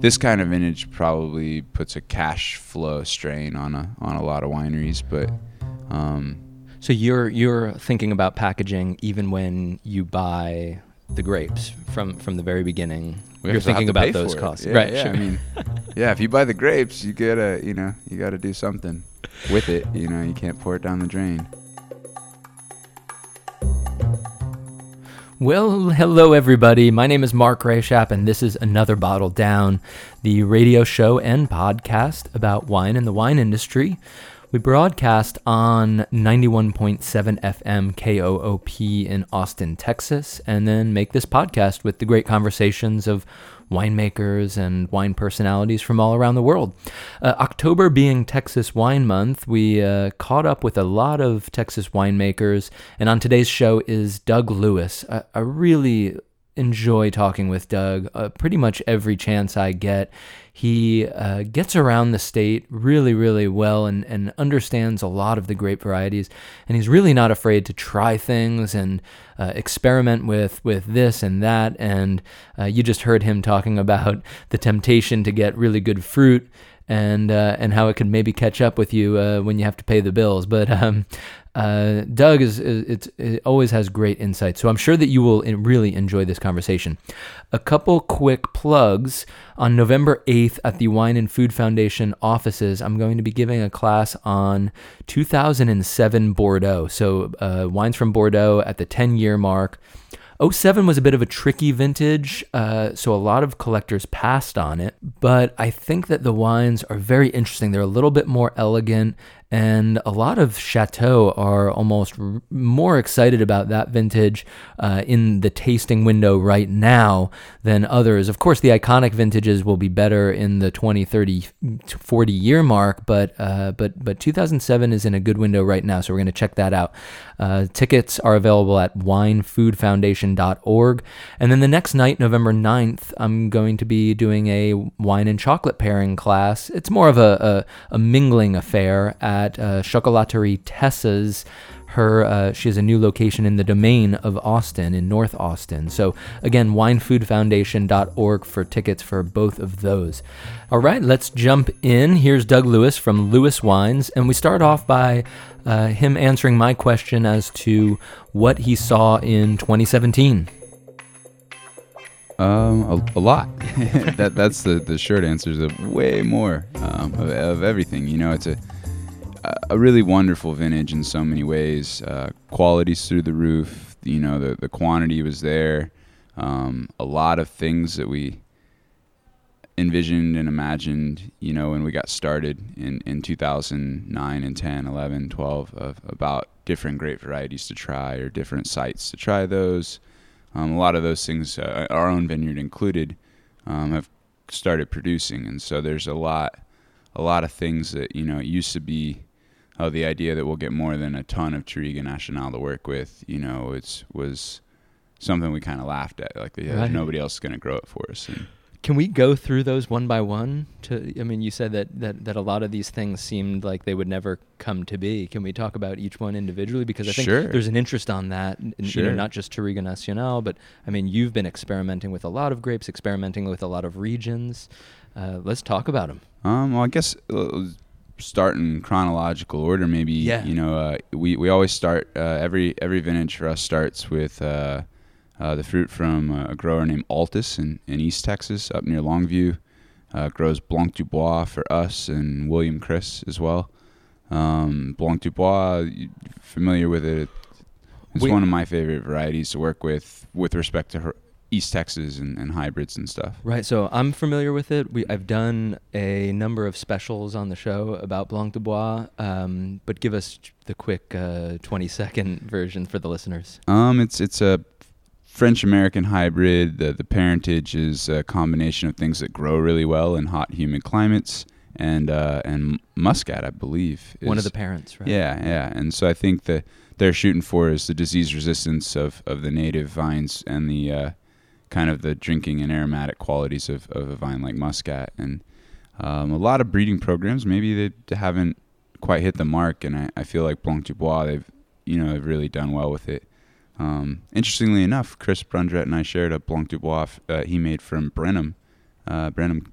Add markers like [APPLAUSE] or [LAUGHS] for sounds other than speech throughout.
this kind of vintage probably puts a cash flow strain on a on a lot of wineries, but. Um, so you're you're thinking about packaging even when you buy the grapes from from the very beginning. You're thinking about those costs, Yeah, right? Yeah, sure. I mean, [LAUGHS] yeah. If you buy the grapes, you gotta, you know, you gotta do something with it. You know, you can't pour it down the drain. Well, hello everybody. My name is Mark Rashap, and this is another Bottle Down, the radio show and podcast about wine and the wine industry. We broadcast on 91.7 FM KOOP in Austin, Texas, and then make this podcast with the great conversations of winemakers and wine personalities from all around the world. Uh, October being Texas Wine Month, we uh, caught up with a lot of Texas winemakers, and on today's show is Doug Lewis. a, I really enjoy talking with Doug uh, pretty much every chance I get. He uh, gets around the state really, really well and, and understands a lot of the grape varieties. And he's really not afraid to try things and uh, experiment with, with this and that. And uh, you just heard him talking about [LAUGHS] the temptation to get really good fruit and uh, and how it could maybe catch up with you uh, when you have to pay the bills. But um, uh, Doug is, is it always has great insight, so I'm sure that you will really enjoy this conversation. A couple quick plugs on November 8th at the Wine and Food Foundation offices. I'm going to be giving a class on 2007 Bordeaux. So uh, wines from Bordeaux at the 10 year mark. 07 was a bit of a tricky vintage, uh, so a lot of collectors passed on it. But I think that the wines are very interesting. They're a little bit more elegant, and a lot of chateau are almost r- more excited about that vintage uh, in the tasting window right now than others. Of course, the iconic vintages will be better in the 20, 30, 40 year mark, but uh, but but 2007 is in a good window right now, so we're going to check that out. Uh, tickets are available at winefoodfoundation.org. And then the next night, November 9th, I'm going to be doing a wine and chocolate pairing class. It's more of a, a, a mingling affair at uh, Chocolaterie Tessa's. Her, uh, she has a new location in the domain of Austin, in North Austin. So, again, winefoodfoundation.org for tickets for both of those. All right, let's jump in. Here's Doug Lewis from Lewis Wines, and we start off by uh, him answering my question as to what he saw in 2017. Um, a, a lot. [LAUGHS] that that's the the short answer is of way more um, of, of everything. You know, it's a a really wonderful vintage in so many ways. Uh, quality's through the roof. You know, the the quantity was there. Um, a lot of things that we envisioned and imagined, you know, when we got started in, in 2009 and 10, 11, 12, of, about different grape varieties to try or different sites to try those. Um, a lot of those things, uh, our own vineyard included, um, have started producing, and so there's a lot, a lot of things that you know it used to be. Oh, the idea that we'll get more than a ton of Touriga Nacional to work with, you know, it's was something we kind of laughed at. Like, yeah, Right. nobody else is going to grow it for us. And, Can we go through those one by one? To I mean, you said that, that that a lot of these things seemed like they would never come to be. Can we talk about each one individually? Because I think Sure. there's an interest on that. n- You know, Sure. not just Touriga Nacional, but I mean, you've been experimenting with a lot of grapes, experimenting with a lot of regions. Uh, let's talk about them. Um, well, I guess uh, start in chronological order. Maybe Yeah. you know uh, we we always start uh, every every vintage for us starts with uh, uh, the fruit from uh, a grower named Altus in, in East Texas, up near Longview. Uh, grows Blanc du Bois for us and William Chris as well. Um, Blanc du Bois, familiar with it? It's We- one of my favorite varieties to work with with respect to her East Texas and, and hybrids and stuff. Right. So I'm familiar with it. We I've done a number of specials on the show about Blanc du Bois. Um, but give us the quick uh, 20 second version for the listeners. Um, it's it's a French American hybrid. The the parentage is a combination of things that grow really well in hot, humid climates, and uh, and muscat, I believe. One of the parents, right? Yeah, yeah. And so I think that they're shooting for is the disease resistance of, of the native vines and the uh, kind of the drinking and aromatic qualities of, of a vine like muscat. And um, a lot of breeding programs, maybe they haven't quite hit the mark. And I, I feel like Blanc du Bois, they've, you know, have really done well with it. Um, interestingly enough, Chris Brundrett and I shared a Blanc du Bois uh, he made from Brenham, uh, Brenham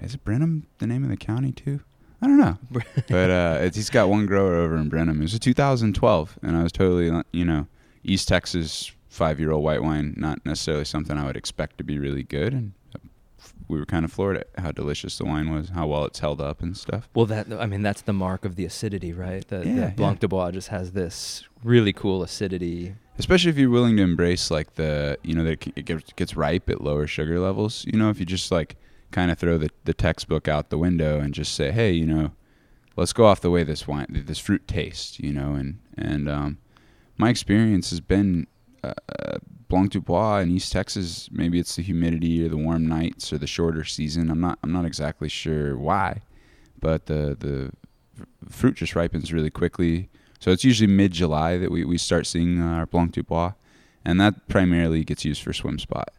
is it Brenham the name of the county too? I don't know, [LAUGHS] but uh, it's, he's got one grower over in Brenham. It was a 2012, and I was totally you know East Texas five year old white wine, not necessarily something I would expect to be really good, and we were kind of floored at how delicious the wine was, how well it's held up and stuff. Well, that I mean, that's the mark of the acidity, right? The, Yeah, the yeah. Blanc du Bois just has this really cool acidity. Especially if you're willing to embrace like the you know that it gets, ripe at lower sugar levels. You know, if you just like kind of throw the, the textbook out the window and just say, hey, you know, let's go off the way this wine, this fruit tastes. You know, and and um, my experience has been uh, uh, Blanc du Bois in East Texas. Maybe it's the humidity or the warm nights or the shorter season. I'm not I'm not exactly sure why, but the the fruit just ripens really quickly. So it's usually mid July that we, we start seeing uh, our Blanc du Bois, and that primarily gets used for swim spot.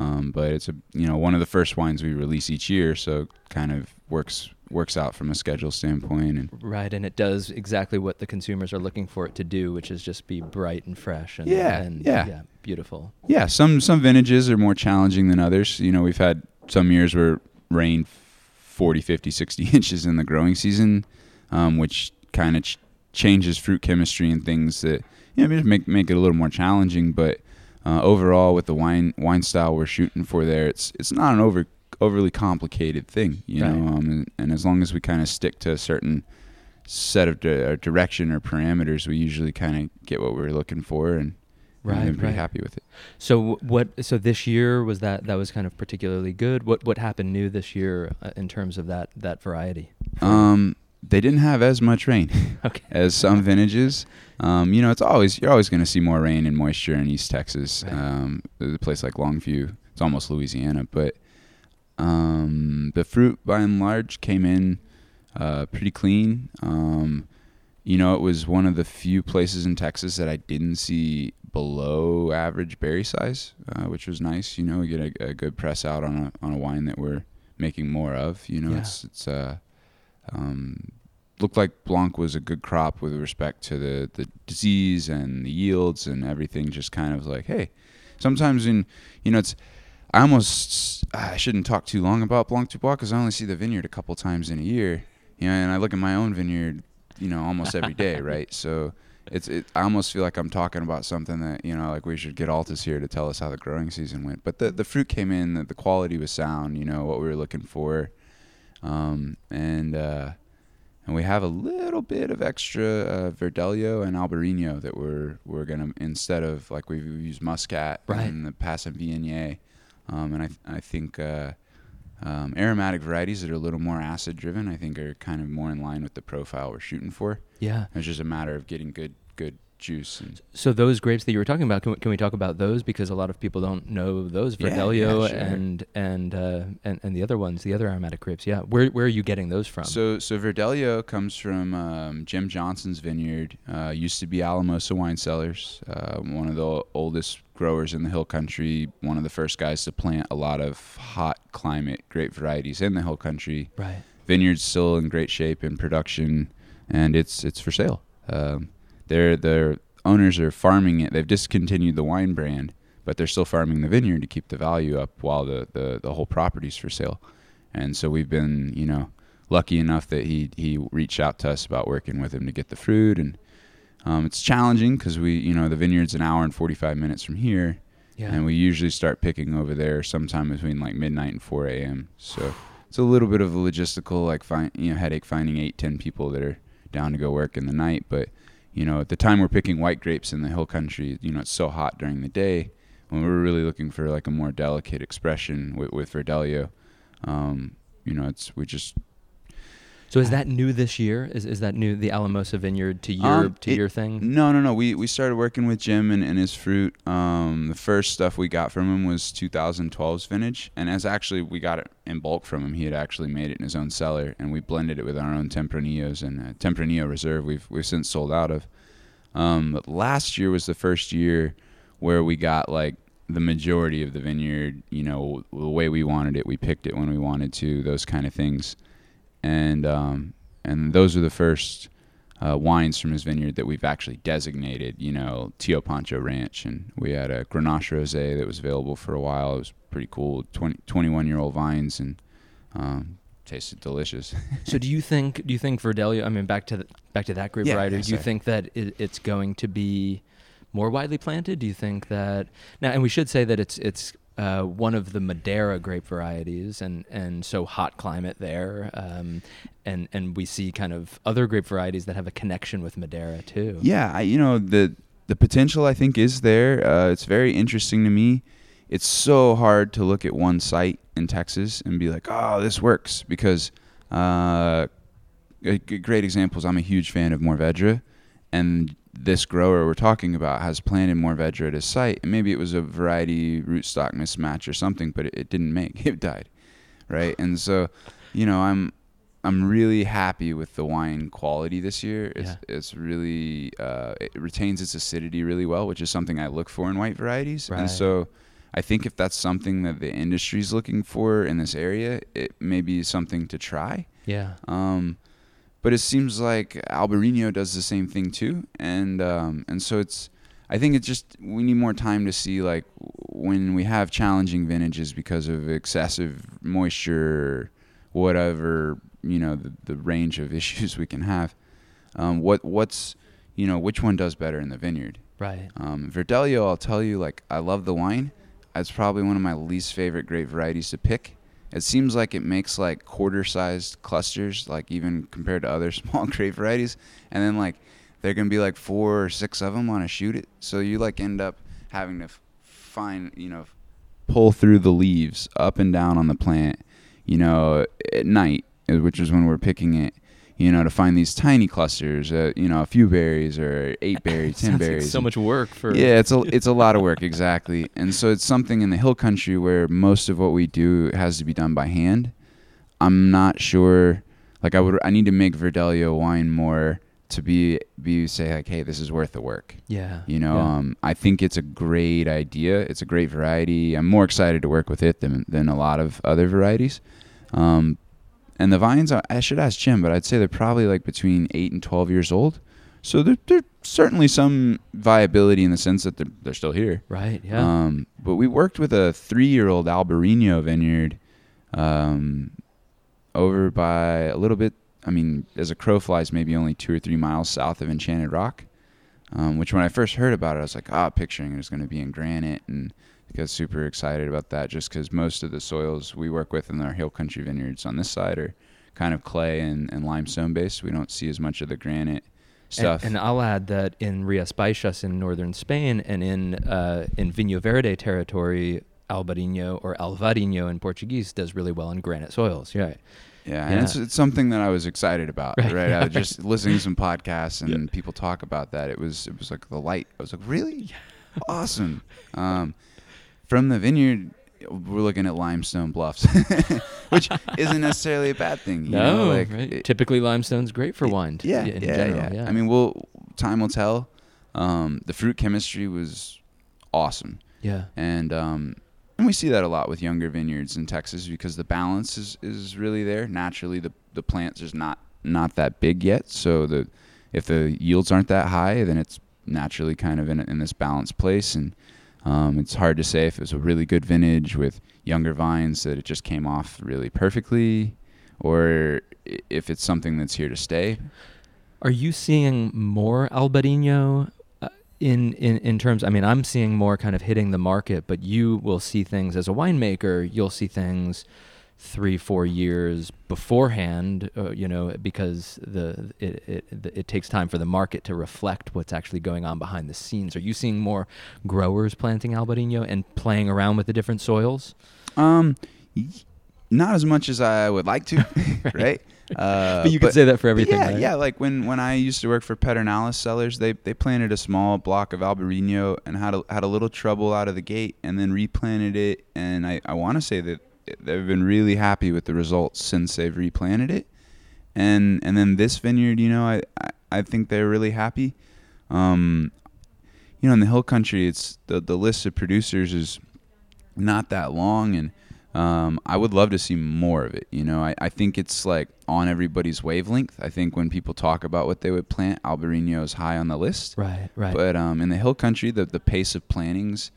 Um, but it's a you know one of the first wines we release each year, so kind of works works out from a schedule standpoint. And Right, and it does exactly what the consumers are looking for it to do, which is just be bright and fresh and, Yeah, and yeah. beautiful. yeah, some some vintages are more challenging than others. You know, we've had some years where rain 40, 50, 60 [LAUGHS] inches in the growing season, um, which kind of ch- changes fruit chemistry and things that you know just make make it a little more challenging. But uh, overall, with the wine wine style we're shooting for there, it's it's not an over overly complicated thing, you Right. know. Um, and, and as long as we kind of stick to a certain set of di- uh, direction or parameters, we usually kind of get what we're looking for, and Right, been pretty right. happy with it. So what? So this year was that that was kind of particularly good. What what happened new this year uh, in terms of that that variety? Um, they didn't have as much rain [LAUGHS] okay. as some vintages. Um, you know, it's always you're always going to see more rain and moisture in East Texas. Right. Um, a place like Longview, it's almost Louisiana, but um, the fruit by and large came in uh, pretty clean. Um, you know, it was one of the few places in Texas that I didn't see below average berry size, uh, which was nice. You know, we get a, a good press out on a on a wine that we're making more of. You know, Yeah. it's it's uh, um, looked like Blanc was a good crop with respect to the the disease and the yields and everything. Just kind of like, hey, sometimes in you know it's. I almost I shouldn't talk too long about Blanc du Bois because I only see the vineyard a couple times in a year. You know, and I look at my own vineyard, you know, almost every day, [LAUGHS] right? So it's it. I almost feel like I'm talking about something that you know, like we should get Altus here to tell us how the growing season went. But the the fruit came in, the, the quality was sound. You know what we were looking for, um, and uh, and we have a little bit of extra uh, Verdelho and Albarino that we're we're gonna instead of like we've used Muscat Right. and the Passant Viognier, um, and I I think. Uh, um, aromatic varieties that are a little more acid driven, I think, are kind of more in line with the profile we're shooting for. Yeah. It's just a matter of getting good juice. And So those grapes that you were talking about, can we, can we talk about those because a lot of people don't know those Yeah, yeah, sure. and and uh, and and the other ones, the other aromatic grapes. Yeah, where where are you getting those from? so, so Verdelho comes from um, Jim Johnson's vineyard. Uh, used to be Alamosa Wine Cellars, uh, one of the oldest growers in the hill country. One of the first guys to plant a lot of hot climate grape varieties in the hill country. right. vineyard's still in great shape in production, and it's it's for sale. Um, their their owners are farming it. They've discontinued the wine brand, but they're still farming the vineyard to keep the value up while the the, the whole property's for sale. And so we've been you know lucky enough that he he reached out to us about working with him to get the fruit and. Um, it's challenging because we, you know, the vineyard's an hour and 45 minutes from here, Yeah. and we usually start picking over there sometime between like midnight and 4 a.m. So it's a little bit of a logistical like find you know headache finding eight ten people that are down to go work in the night. But you know at the time we're picking white grapes in the hill country, you know it's so hot during the day. When we're really looking for like a more delicate expression with, with Verdelho, um, you know it's we just so is that new this year? Is is that new the Alamosa Vineyard to your Um, to it- your thing? No, no, no. We we started working with Jim and, and his fruit. Um, the first stuff we got from him was 2012's vintage, and as actually we got it in bulk from him. He had actually made it in his own cellar, and we blended it with our own Tempranillos and uh, Tempranillo Reserve. We've we've since sold out of. Um, but last year was the first year where we got like the majority of the vineyard. You know, the way we wanted it. We picked it when we wanted to. Those kind of things, and um, and those are the first uh, wines from his vineyard that we've actually designated, you know, Tio Pancho Ranch. And we had a Grenache Rosé that was available for a while. It was pretty cool, 20, 21 year old vines. And um, tasted delicious. so do you think do you think Verdelho? I mean, back to the, back to that grape Yeah, variety. yeah, do you think that it, it's going to be more widely planted? Do you think that now? And we should say that it's it's uh, one of the Madeira grape varieties, and and so hot climate there, um, and and we see kind of other grape varieties that have a connection with Madeira too. Yeah, I, you know the the potential I think is there. Uh, it's very interesting to me. It's so hard to look at one site in Texas and be like, "Oh, this works," because uh, great example is I'm a huge fan of Mourvèdre, and this grower we're talking about has planted Mourvèdre at his site, and maybe it was a variety rootstock mismatch or something, but it, it didn't make [LAUGHS] it died, right? And so, you know, I'm I'm really happy with the wine quality this year. It's Yeah. it's really uh, it retains its acidity really well, which is something I look for in white varieties. Right. And so, I think if that's something that the industry's looking for in this area, it may be something to try. Yeah. Um, but it seems like Albarino does the same thing too, and um, and so it's. I think it's just we need more time to see like when we have challenging vintages because of excessive moisture, whatever you know the, the range of [LAUGHS] issues we can have. Um, what what's you know which one does better in the vineyard? Right. Um, Verdelho, I'll tell you, like I love the wine. It's probably one of my least favorite grape varieties to pick. It seems like it makes like quarter-sized clusters, like even compared to other [LAUGHS] small grape varieties, and then like there can be like four or six of them on a shoot it. So you like end up having to f- find, you know, pull through the leaves up and down on the plant, you know, at night, which is when we're picking it. You know, to find these tiny clusters, uh, you know, a few berries or eight [LAUGHS] berries, ten Sounds like berries. so much work for. Yeah, it's a [LAUGHS] it's a lot of work exactly, and so it's something in the hill country where most of what we do has to be done by hand. I'm not sure. Like I would, I need to make Verdelho wine more to be be say like, hey, this is worth the work. Yeah. You know, yeah. um, I think it's a great idea. It's a great variety. I'm more excited to work with it than than a lot of other varieties. Um, and the vines, I I should ask Jim, but I'd say they're probably like between eight and twelve years old. So there, there's certainly some viability in the sense that they're, they're still here. right. Yeah. Um, but we worked with a three-year-old Albarino vineyard um, over by a little bit. I mean, as a crow flies, maybe only two or three miles south of Enchanted Rock. Um, which when I first heard about it, I was like, ah, picturing it is going to be in granite, and I got super excited about that. Just because most of the soils we work with in our hill country vineyards on this side are kind of clay and, and limestone based. We don't see as much of the granite stuff. And, and I'll add that in Rias Baixas in northern Spain and in uh, in Vinho Verde territory, Albarino or Alvarinho in Portuguese does really well in granite soils. Yeah. And it's, it's something that I was excited about. Right, Right, I was [LAUGHS] just listening to some podcasts and Yeah. people talk about that. It was it was like the light. I was like, really, awesome. Um, from the vineyard, we're looking at limestone bluffs, [LAUGHS] which isn't necessarily a bad thing. You No, know? like right. it- typically limestone's great for wine. yeah, in yeah, general. yeah, I mean, we'll time will tell. Um, the fruit chemistry was awesome yeah, and um, and we see that a lot with younger vineyards in Texas because the balance is, is really there. Naturally, the the plant's just not not that big yet, so the if the yields aren't that high, then it's naturally kind of in in this balanced place, and um, it's hard to say if it was a really good vintage with younger vines that it just came off really perfectly, or if it's something that's here to stay. Are you seeing more Albarino uh, in, in in terms? I mean, I'm seeing more kind of hitting the market, but you will see things as a winemaker. You'll see things three, four years beforehand. Uh, you know, because the it, it it takes time for the market to reflect what's actually going on behind the scenes. Are you seeing more growers planting Albarino and playing around with the different soils? Um, y- not as much as I would like to, [LAUGHS] [LAUGHS] right? Uh, but you could say that for everything. yeah, right? yeah. Like when, when I used to work for Pedernales Cellars, they they planted a small block of Albarino and had a, had a little trouble out of the gate, and then replanted it. And I, I want to say that they've been really happy with the results since they've replanted it. And and then this vineyard, you know, I I, I think they're really happy. Um, you know, in the hill country, it's the the list of producers is not that long and um, I would love to see more of it. You know, I, I think it's like on everybody's wavelength. I think when people talk about what they would plant, Albarino is high on the list. Right, right. But um, in the hill country, the, the pace of plantings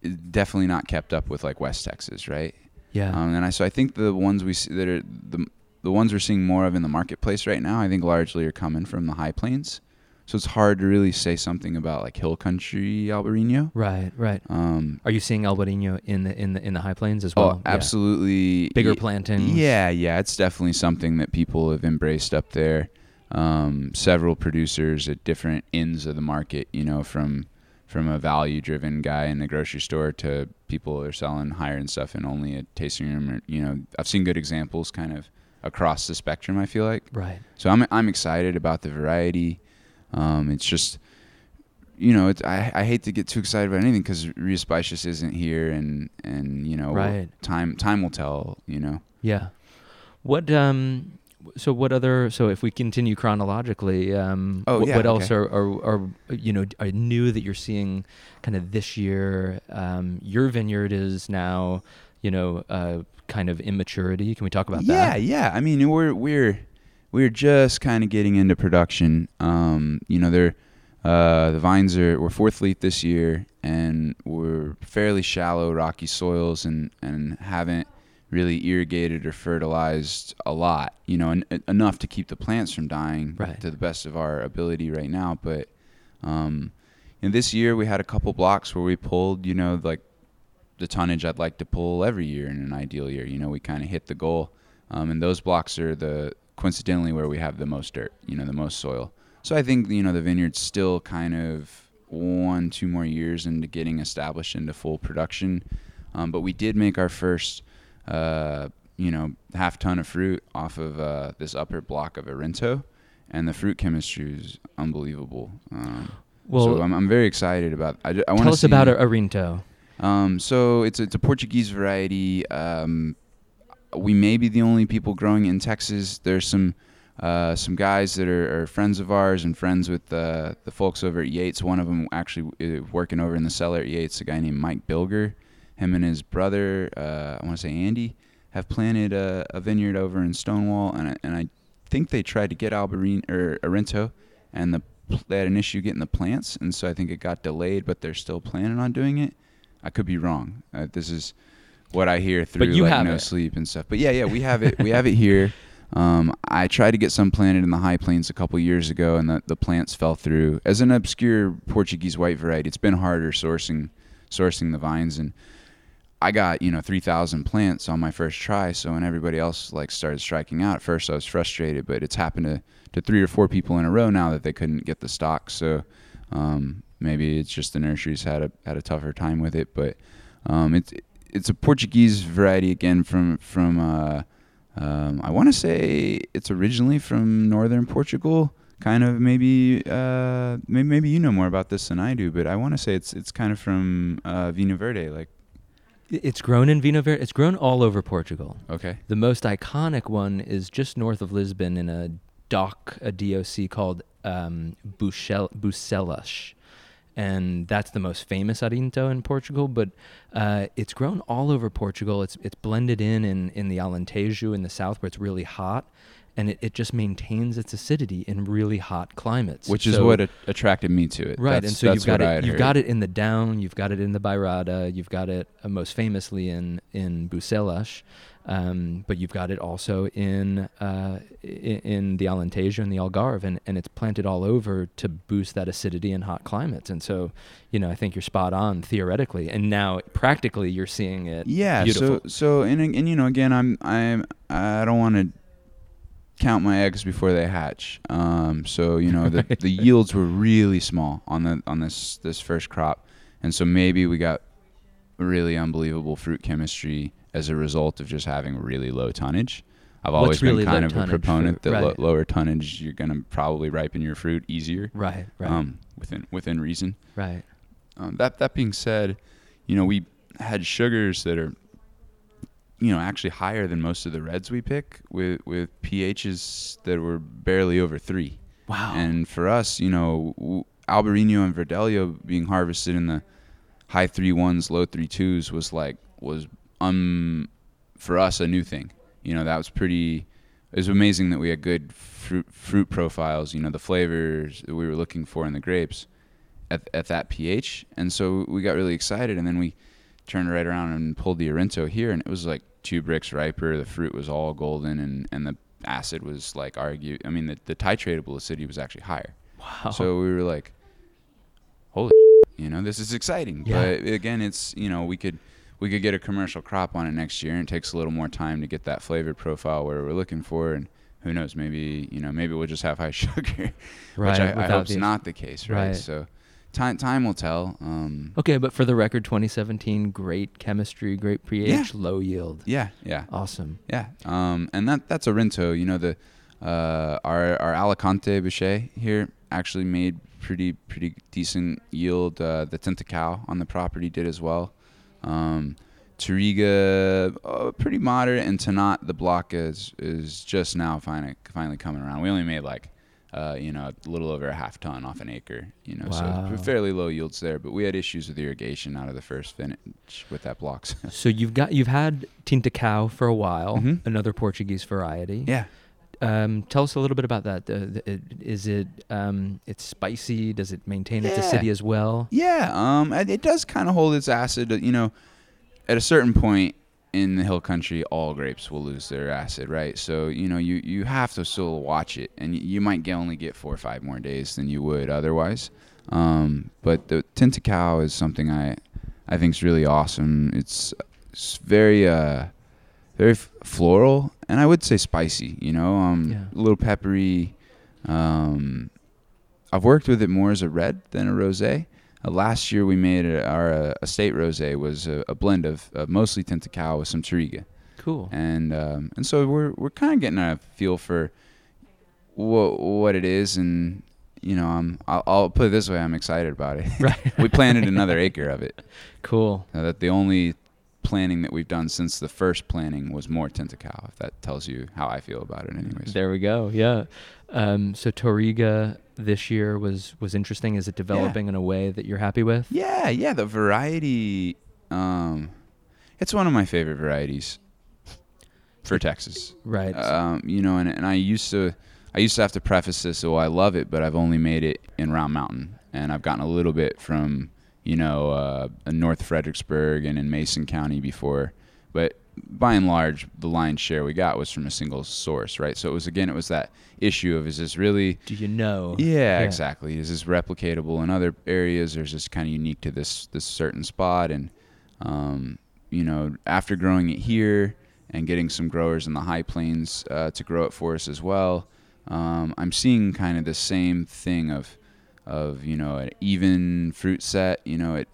is definitely not kept up with like West Texas, right? Yeah. Um, and I so I think the ones we see that are the the ones we're seeing more of in the marketplace right now, I think largely are coming from the high plains. So it's hard to really say something about like hill country Albarino. right, right. Um, Are you seeing Albarino in the in the in the high plains as well? oh, Yeah. absolutely. Bigger Ye- plantings. Yeah, yeah, it's definitely something that people have embraced up there. Um, several producers at different ends of the market, you know, from from a value-driven guy in the grocery store to people that are selling higher end stuff in only a tasting room. Or, you know, I've seen good examples kind of across the spectrum. I feel like Right. so. I'm I'm excited about the variety. Um, it's just you know, it's, I I hate to get too excited about anything because Rias Baixas isn't here, and and you know, Right. time time will tell. You know. Yeah. What um so what other so if we continue chronologically um Oh, what, yeah, what else okay. are, are are you know are new that you're seeing kind of this year um your vineyard is now you know uh kind of immaturity can we talk about yeah, that Yeah, yeah. I mean, we're we're we're just kind of getting into production. Um, you know, they're uh, the vines are we're fourth leaf this year, and we're fairly shallow, rocky soils, and and haven't really irrigated or fertilized a lot. You know, en- enough to keep the plants from dying Right. to the best of our ability right now. But um, and this year we had a couple blocks where we pulled, you know, like the tonnage I'd like to pull every year in an ideal year. You know, we kind of hit the goal, um, and those blocks are the coincidentally where we have the most dirt. You know, the most soil. So I think you know the vineyard's still kind of one, two more years into getting established into full production. Um, but we did make our first, uh, you know, half ton of fruit off of uh, this upper block of Arinto, and the fruit chemistry is unbelievable. Um, well so I'm, I'm very excited about. I, I want tell to us about Arinto um, so it's it's a Portuguese variety. Um, we may be the only people growing in Texas. There's some uh, some guys that are, are friends of ours and friends with uh, the folks over at Yates. One of them actually uh, working over in the cellar at Yates. A guy named Mike Bilger. Him and his brother, uh, I want to say Andy, have planted a, a vineyard over in Stonewall, and I, and I think they tried to get Albarine or Arinto, and the they had an issue getting the plants, and so I think it got delayed. But they're still planning on doing it. I could be wrong. Uh, this is what I hear through you like have no it. sleep and stuff. But yeah, yeah, we have it. We have it here. [LAUGHS] Um, I tried to get some planted in the high plains a couple years ago, and the, the plants fell through. As an obscure Portuguese white variety, it's been harder sourcing sourcing the vines, and I got you know three thousand plants on my first try. So when everybody else like started striking out, at first I was frustrated, but it's happened to, to three or four people in a row now that they couldn't get the stock. So um, maybe it's just the nurseries had a had a tougher time with it, but um, it's it's a Portuguese variety again from from uh, um, I want to say it's originally from northern Portugal. Kind of maybe uh, maybe maybe you know more about this than I do, but I want to say it's it's kind of from uh, Vinho Verde. Like it's grown in Vinho Verde it's grown all over Portugal okay, The most iconic one is just north of Lisbon in a dock, a DOC called um, Bucel- Bucelas. And that's the most famous Arinto in Portugal, but uh, it's grown all over Portugal. It's it's blended in, in in the Alentejo in the south where it's really hot, and it, it just maintains its acidity in really hot climates. which is what a- attracted me to it. Right, That's- and so that's you've got it. You've heard. got it in the Dão. You've got it in the Bairrada. You've got it uh, most famously in in Bucelas, um, but you've got it also in uh, in, the Alentejo and the Algarve, and, and it's planted all over to boost that acidity in hot climates. And so, you know, I think you're spot on theoretically, and now practically you're seeing it. Yeah. beautiful. So so and and you know again I'm I'm I don't want to count my eggs before they hatch. Um. So you know the [LAUGHS] the yields were really small on the on this this first crop, and so maybe we got really unbelievable fruit chemistry as a result of just having really low tonnage. I've What's always really been kind low of a tonnage proponent fruit? that lo- lower tonnage you're gonna probably ripen your fruit easier. Right, right, Um, within within reason. right. Um, that that being said, you know we had sugars that are, you know, actually higher than most of the reds we pick with with pHs that were barely over three. Wow. And for us, you know, w- Albarino and Verdelho being harvested in the high three ones, low three twos was like was um for us a new thing. You know, that was pretty. It was amazing that we had good fruit fruit profiles. You know, the flavors that we were looking for in the grapes at at that pH, and so we got really excited, and then we turned right around and pulled the Arinto here, and it was like two bricks riper. The fruit was all golden, and and the acid was like argue. I mean, the, the titratable acidity was actually higher. Wow. So we were like, holy, you know, this is exciting. Yeah. But again, it's you know we could we could get a commercial crop on it next year, and it takes a little more time to get that flavor profile where we're looking for, and who knows, maybe you know maybe we'll just have high [LAUGHS] sugar, right. which I, I hope's the- not the case, right? Right. So time time will tell. Um, Okay, but for the record, 2017, great chemistry, great pH, low yield. yeah, yeah. Awesome. Yeah, um, and that that's Arinto. You know, the uh, our our Alicante Bouschet here actually made pretty pretty decent yield. Uh, the Tinta Cão on the property did as well. Um, Touriga, uh, pretty moderate, and Tannat the block is is just now finally finally coming around. We only made like. Uh, you know, a little over a half ton off an acre. You know, Wow. so fairly low yields there. But we had issues with irrigation out of the first vintage with that block. So you've got you've had Tinta Cão for a while, Mhm. another Portuguese variety. yeah. Um, tell us a little bit about that. Uh, the, it, is it um, it's spicy? Does it maintain its acidity as well? Yeah, um, it does kind of hold its acid. You know, at a certain point in the hill country, all grapes will lose their acid, right? So you know, you you have to still watch it, and you might get, only get four or five more days than you would otherwise. Um, but the Tinta Cão is something I I think is really awesome. It's, it's very uh very floral, and I would say spicy. You know, um, Yeah. a little peppery. Um, I've worked with it more as a red than a rosé. Uh, last year we made a, our uh, estate rosé was a, a blend of uh, mostly Tinta Cão with some Touriga, Cool. and um, and so we're we're kind of getting a feel for what what it is, and you know I'm I'll, I'll put it this way I'm excited about it. [LAUGHS] Right. we planted another acre of it. [LAUGHS] Cool. Uh, that the only planting that we've done since the first planning was more Tinta Cão. If that tells you how I feel about it, anyways. There we go. Yeah. Um, so Touriga this year was was interesting. Is it developing in a way that you're happy with? Yeah, yeah, the variety um it's one of my favorite varieties for Texas. Right. Um, you know, and, and I used to I used to have to preface this, oh I love it, but I've only made it in Round Mountain and I've gotten a little bit from, you know, uh, in North Fredericksburg and in Mason County before. But by and large, the lion's share we got was from a single source, right? So it was again, it was that issue of is this really Do you know? yeah, exactly. Is this replicatable in other areas, or is this kind of unique to this this certain spot? And um, you know, after growing it here and getting some growers in the high plains uh, to grow it for us as well, um, I'm seeing kind of the same thing of of you know an even fruit set. You know, it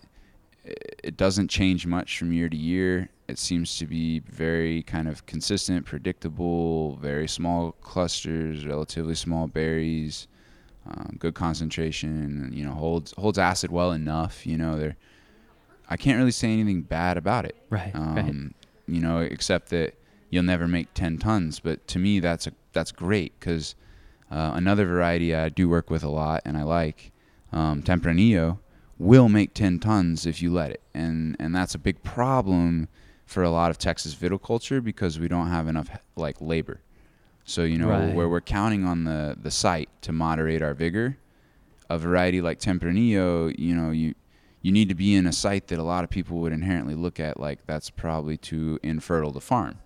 it doesn't change much from year to year. It seems to be very kind of consistent, predictable, very small clusters, relatively small berries, um, good concentration. You know, holds holds acid well enough. You know, there. I can't really say anything bad about it. Right. Um, right. You know, except that you'll never make 10 tons. But to me, that's a that's great because uh, another variety I do work with a lot and I like, um, Tempranillo, will make 10 tons if you let it. And and that's a big problem for a lot of Texas viticulture because we don't have enough like labor. So you know Right. where we're counting on the the site to moderate our vigor. A variety like Tempranillo, you know, you you need to be in a site that a lot of people would inherently look at like that's probably too infertile to farm.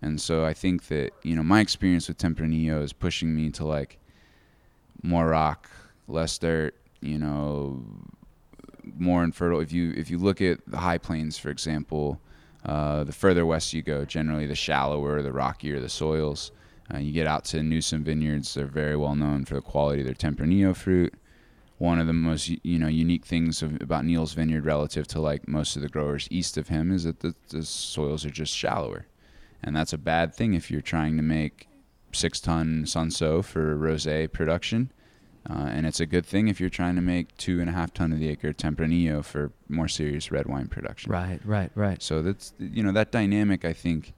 And so I think that, you know, my experience with Tempranillo is pushing me to like more rock, less dirt, you know, more infertile. If you if you look at the high plains, for example, uh, the further west you go, generally the shallower, the rockier the soils. Uh, you get out to Newsom Vineyards; they're very well known for the quality of their Tempranillo fruit. One of the most you know unique things of, about Neal's Vineyard relative to like most of the growers east of him is that the, the soils are just shallower, and that's a bad thing if you're trying to make six ton Cinsault for rosé production. Uh, and it's a good thing if you're trying to make two and a half ton of the acre Tempranillo for more serious red wine production. right. Right. Right. So that's you know that dynamic. I think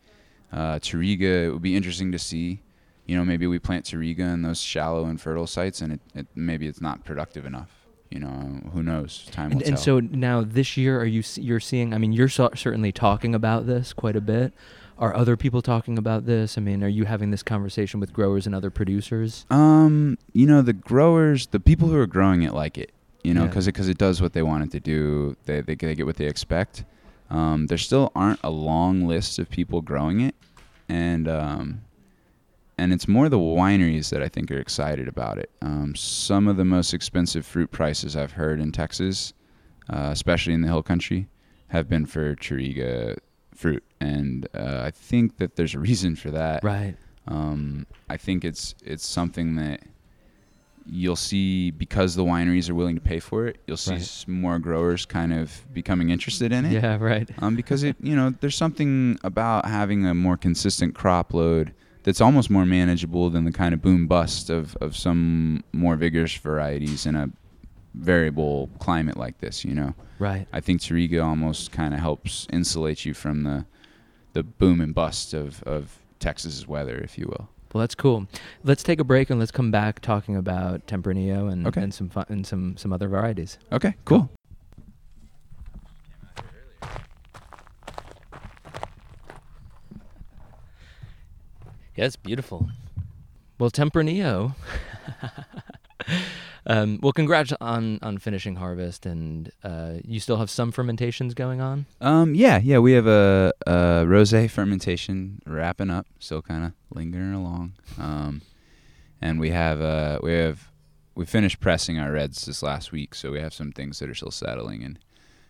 uh, Touriga. It would be interesting to see. You know, maybe we plant Touriga in those shallow and fertile sites, and it, it maybe it's not productive enough. You know, who knows? Time will And, and tell. so now this year, are you you're seeing? I mean, you're so, certainly talking about this quite a bit. Are other people talking about this? I mean, are you having this conversation with growers and other producers? Um, you know, the growers, the people who are growing it like it, you know, Yeah. because it, 'cause it does what they want it to do. They, they, they get what they expect. Um, there still aren't a long list of people growing it, and um, and it's more the wineries that I think are excited about it. Um, some of the most expensive fruit prices I've heard in Texas, uh, especially in the Hill Country, have been for Touriga fruit, and uh, I think that there's a reason for that. Right. Um, I think it's it's something that you'll see because the wineries are willing to pay for it. You'll see Right. more growers kind of becoming interested in it. Yeah. Right. [LAUGHS] Um, because it, you know, there's something about having a more consistent crop load that's almost more manageable than the kind of boom bust of, of some more vigorous varieties in a variable climate like this. You know, Right. I think Touriga almost kind of helps insulate you from the the boom and bust of of Texas's weather, if you will. Well, that's cool. Let's take a break and let's come back talking about Tempranillo and, Okay. and some fun, and some some other varieties. Okay, cool. Yeah, it's beautiful. Well, Tempranillo. [LAUGHS] um, well, congrats on on finishing harvest, and uh, you still have some fermentations going on. Um, yeah, yeah, we have a, a rosé fermentation wrapping up, still kind of lingering along. Um, and we have uh, we have we finished pressing our reds this last week, so we have some things that are still settling and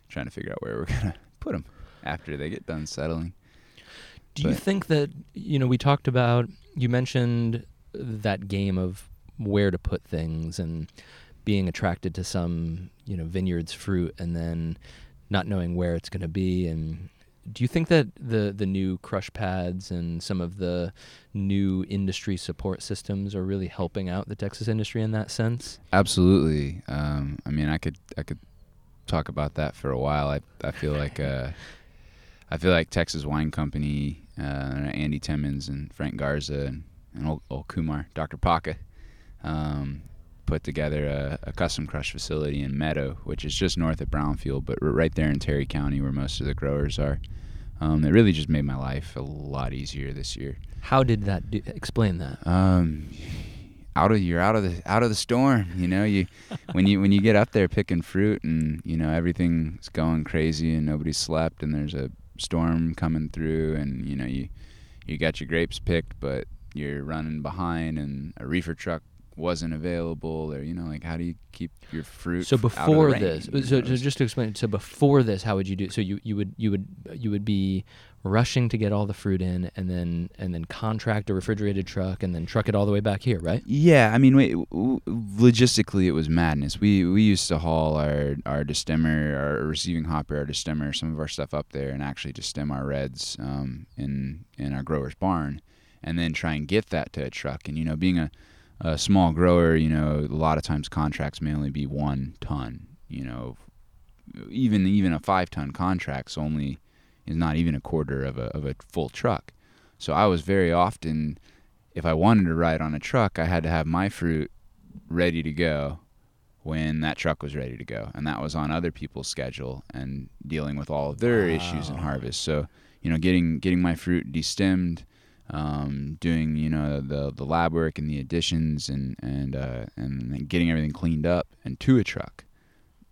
trying to figure out where we're [LAUGHS] gonna put them after they get done settling. Do you think that you know we talked about you mentioned that game of where to put things and being attracted to some you know vineyards fruit and then not knowing where it's going to be and do you think that the the new crush pads and some of the new industry support systems are really helping out the Texas industry in that sense? Absolutely. Um, I mean, I could I could talk about that for a while. I I feel like uh, I feel like Texas Wine Company, uh, Andy Timmons and Frank Garza and, and old, old Kumar, Dr. Paca, um, put together a, a custom crush facility in Meadow, which is just north of Brownfield, but right there in Terry County, where most of the growers are. Um, it really just made my life a lot easier this year. How did that do, explain that? Um, out of you're out of the out of the storm. You know, you [LAUGHS] when you when you get up there picking fruit and you know everything's going crazy and nobody slept and there's a storm coming through and you know you you got your grapes picked but you're running behind and a reefer truck wasn't available or you know like how do you keep your fruit So f- out of the before rain, this, you so, so just to explain, so before this, how would you do? So you, you would you would you would be rushing to get all the fruit in, and then and then contract a refrigerated truck, and then truck it all the way back here, right? Yeah, I mean, wait, w- w- logistically, it was madness. We we used to haul our our distemmer, our receiving hopper, our distemmer, some of our stuff up there, and actually distem our reds um, in in our grower's barn, and then try and get that to a truck. And you know, being a a small grower, you know, a lot of times contracts may only be one ton. You know, even even a five ton contract's only is not even a quarter of a of a full truck. So I was very often, if I wanted to ride on a truck, I had to have my fruit ready to go when that truck was ready to go, and that was on other people's schedule and dealing with all of their issues in harvest. So you know, getting getting my fruit destemmed, um, doing you know the the lab work and the additions and and uh, and getting everything cleaned up and to a truck,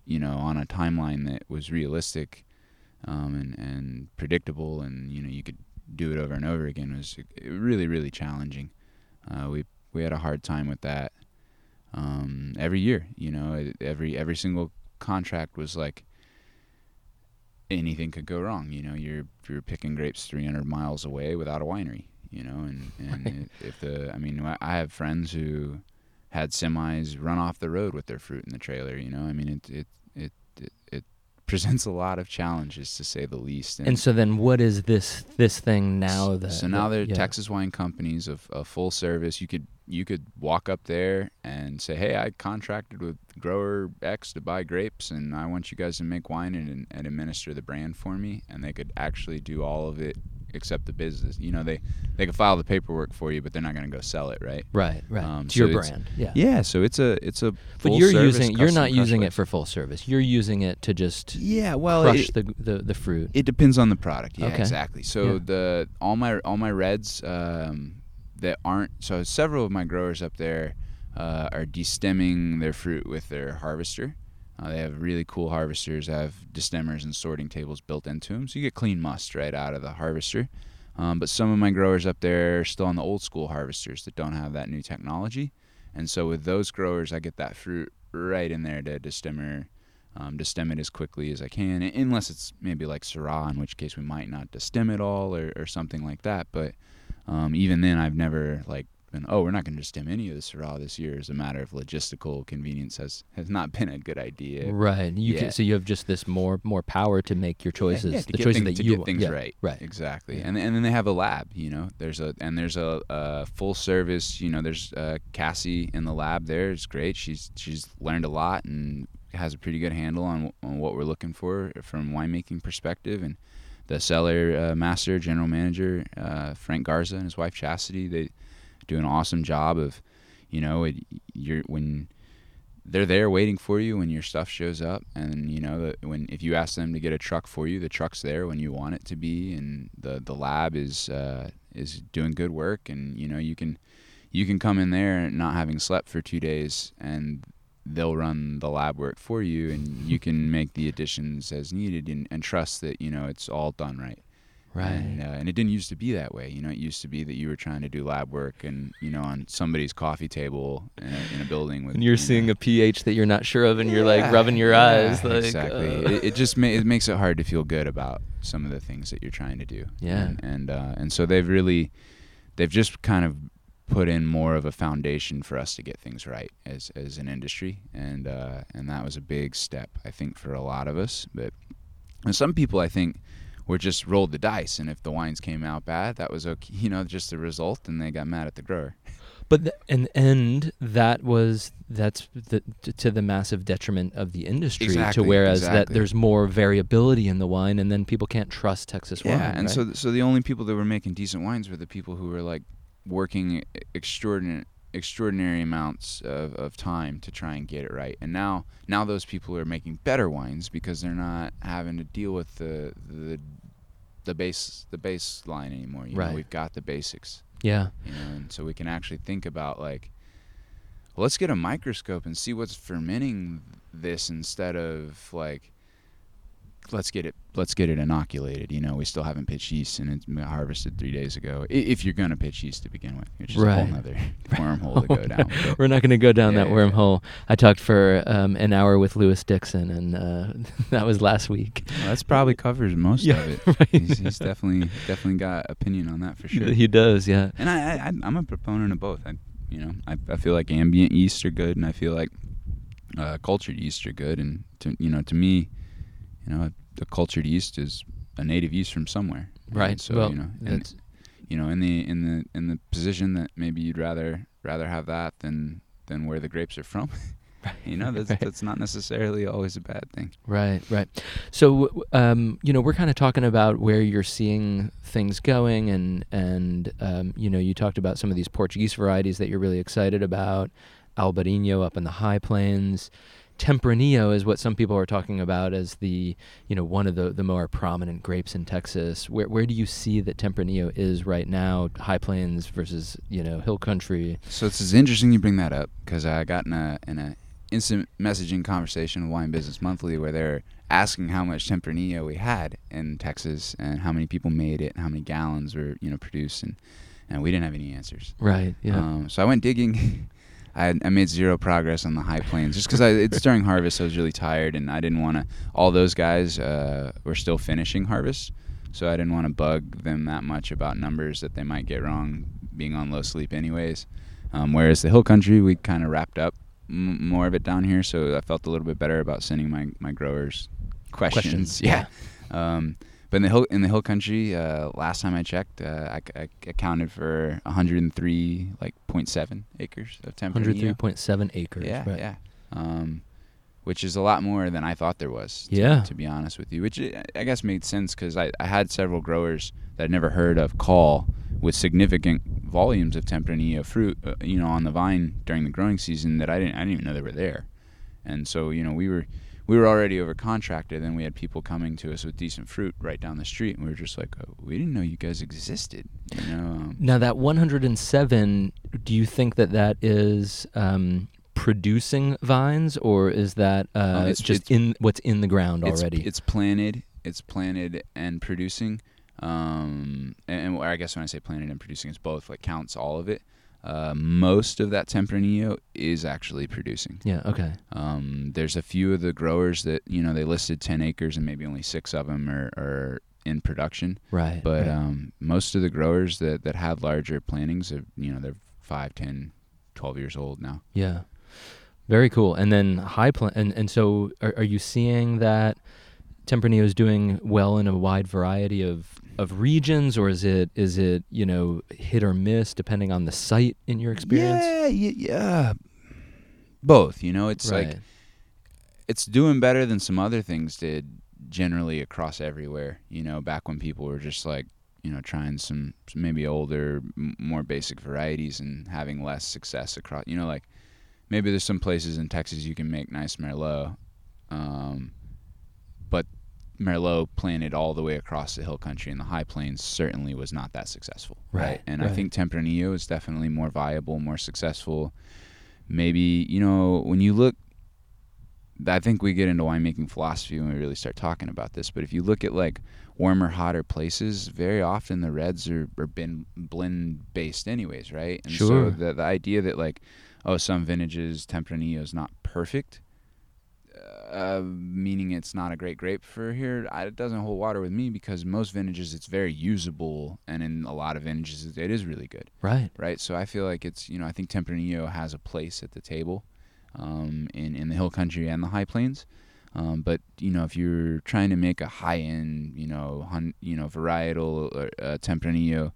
you know, on a timeline that was realistic um, and and predictable, and you know you could do it over and over again was really really challenging. Uh, we we had a hard time with that um, every year. You know, every every single contract was like anything could go wrong. You know, you're you're picking grapes 300 miles away without a winery. You know, and [LAUGHS] and Right. if the I mean, I have friends who had semis run off the road with their fruit in the trailer. You know, I mean, it it it it, it [LAUGHS] presents a lot of challenges to say the least. And so then, what is this this thing now? That so now they're yeah. Texas wine companies of, of full service. You could you could walk up there and say, "Hey, I contracted with grower X to buy grapes, and I want you guys to make wine and, and administer the brand for me." And they could actually do all of it except the business. You know, they they can file the paperwork for you, but they're not going to go sell it, right? right, right. um, your so it's- brand, yeah. Yeah. So it's a it's a. But you're using you're not using it for full service. You're using it to just Yeah. Well, crush it, the, the the fruit. It depends on the product. Yeah, Okay. exactly. So Yeah. the all my all my reds um, that aren't so several of my growers up there uh, are destemming their fruit with their harvester. Uh, they have really cool harvesters. They have destemmers and sorting tables built into them, so you get clean must right out of the harvester. Um, but some of my growers up there are still on the old school harvesters that don't have that new technology, and so with those growers, I get that fruit right in there to destemmer, um, destem it as quickly as I can, unless it's maybe like Syrah, in which case we might not destem it all or, or something like that. But um, even then, I've never like been, oh, we're not going to stem any of the Syrah this year as a matter of logistical convenience has, has not [LAUGHS] been a good idea. Right. You can, so you have just this more more power to make your choices. Yeah, to the choices things, that to you get things Yeah, right. Right. Exactly. Yeah. And and then they have a lab. You know, there's a and there's a, a full service. You know, there's uh, Cassie in the lab. There, it's great. She's she's learned a lot and has a pretty good handle on on what we're looking for from winemaking perspective. And the cellar uh, master, general manager uh, Frank Garza and his wife Chastity, they do an awesome job of, you know, it, you're when they're there waiting for you when your stuff shows up and you know that when if you ask them to get a truck for you the truck's there when you want it to be and the the lab is uh, is doing good work and you know you can you can come in there not having slept for two days and they'll run the lab work for you and you [LAUGHS] can make the additions as needed and, and trust that you know it's all done right Right. and, uh, and it didn't used to be that way. You know, it used to be that you were trying to do lab work and, you know, on somebody's coffee table in a, in a building with. and you're you seeing know, a pH that you're not sure of, and you're like rubbing your yeah, eyes. Like, exactly. uh, It, it just ma- it makes it hard to feel good about some of the things that you're trying to do. Yeah. And and, uh, and so they've really, they've just kind of put in more of a foundation for us to get things right as as an industry, and uh, and that was a big step I think for a lot of us. But and some people I think were just rolled the dice, and if the wines came out bad, that was okay. [LAUGHS] You know, just the result, and they got mad at the grower. But th- and end, that was that's the, to the massive detriment of the industry. Exactly, to whereas that there's more variability in the wine, and then people can't trust Texas wine. Yeah, and right? so th- so the only people that were making decent wines were the people who were like working extraordinary extraordinary amounts of, of time to try and get it right. And now now those people are making better wines because they're not having to deal with the the the base the baseline anymore. You Right. know, we've got the basics. yeah, You know, and so we can actually think about like well, let's get a microscope and see what's fermenting this instead of like let's get it let's get it inoculated you know we still haven't pitched yeast and it's harvested three days ago if you're gonna pitch yeast to begin with which is a whole other [LAUGHS] wormhole to go [LAUGHS] down but- we're not going to go down Yeah, that yeah, yeah. wormhole. I talked for um, an hour with Lewis Dixon, and uh, [LAUGHS] that was last week. well, that's probably covers most Yeah, of it right. he's, he's definitely definitely got opinion on that for sure He does, yeah. and I, I I'm a proponent of both. I you know I, I feel like ambient yeast are good, and I feel like uh, cultured yeast are good. And to you know to me, you know the cultured yeast is a native yeast from somewhere. Right. So well, you know and you know in the in the in the position that maybe you'd rather rather have that than than where the grapes are from. [LAUGHS] you know that's Right. that's not necessarily always a bad thing. Right, right. So, um, you know, we're kind of talking about where you're seeing things going, and and um, you know, you talked about some of these Portuguese varieties that you're really excited about. Albarino up in the high plains. Tempranillo is what some people are talking about as the, you know, one of the, the more prominent grapes in Texas. Where where do you see that Tempranillo is right now? High plains versus you know hill country. So it's, it's interesting you bring that up because I got in a in a instant messaging conversation with Wine Business Monthly where they're asking how much Tempranillo we had in Texas and how many people made it and how many gallons were you know produced and and we didn't have any answers. Right. Yeah. Um, so I went digging. [LAUGHS] I, I made zero progress on the high plains just because it's during harvest. I was really tired and I didn't want to. All those guys uh, were still finishing harvest, so I didn't want to bug them that much about numbers that they might get wrong, being on low sleep anyways. Um, whereas the hill country, we kind of wrapped up m- more of it down here, so I felt a little bit better about sending my my growers questions. Questions, [LAUGHS] Yeah. Um, but in the hill in the hill country, uh, last time I checked, uh, I, I accounted for 103 like 0.7 acres of Tempranillo. 103.7 acres. Yeah, right. yeah. Um, which is a lot more than I thought there was. To, Yeah. To be honest with you, which I I guess made sense because I, I had several growers that I'd never heard of call with significant volumes of Tempranillo fruit, uh, you know, on the vine during the growing season that I didn't I didn't even know they were there, and so you know we were we were already over contracted and we had people coming to us with decent fruit right down the street and we were just like oh, we didn't know you guys existed you know um, Now that 107, do you think that that is um, producing vines, or is that uh, Um, it's- just it's- in what's in the ground it's, already? It's planted. It's planted and producing. Um, and, and I guess when I say planted and producing, it's both. Like counts all of it. Uh, most of that Tempranillo is actually producing. yeah. Okay. Um, there's a few of the growers that you know they listed 10 acres and maybe only six of them are, are in production. Right. But right. um, most of the growers that, that had larger plantings, are, you know, they're 5, 10, 12 years old now. Yeah. Very cool. And then high plant and, and so are, are you seeing that Tempranillo is doing well in a wide variety of, of regions or is it is it, you know, hit or miss depending on the site in your experience? Yeah, yeah, yeah. Both, you know, it's right. like it's doing better than some other things did generally across everywhere. You know, back when people were just like, you know, trying some maybe older, m- more basic varieties and having less success across. You know, like maybe there's some places in Texas you can make nice Merlot, um, but Merlot planted all the way across the hill country in the high plains certainly was not that successful. Right, And I think Tempranillo is definitely more viable, more successful. Maybe, you know, when you look I think we get into winemaking philosophy when we really start talking about this. But if you look at like warmer, hotter places, very often the reds are, are been blend based anyways, right? And Sure. so the the idea that like, oh, some vintages Tempranillo is not perfect, uh, meaning it's not a great grape for here, I, it doesn't hold water with me because most vintages it's very usable, and in a lot of vintages it- it is really good Right. right? So I feel like it's you know I think Tempranillo has a place at the table um, in in the hill country and the high plains. Um, but you know if you're trying to make a high end you know hun- you know varietal or, uh, Tempranillo,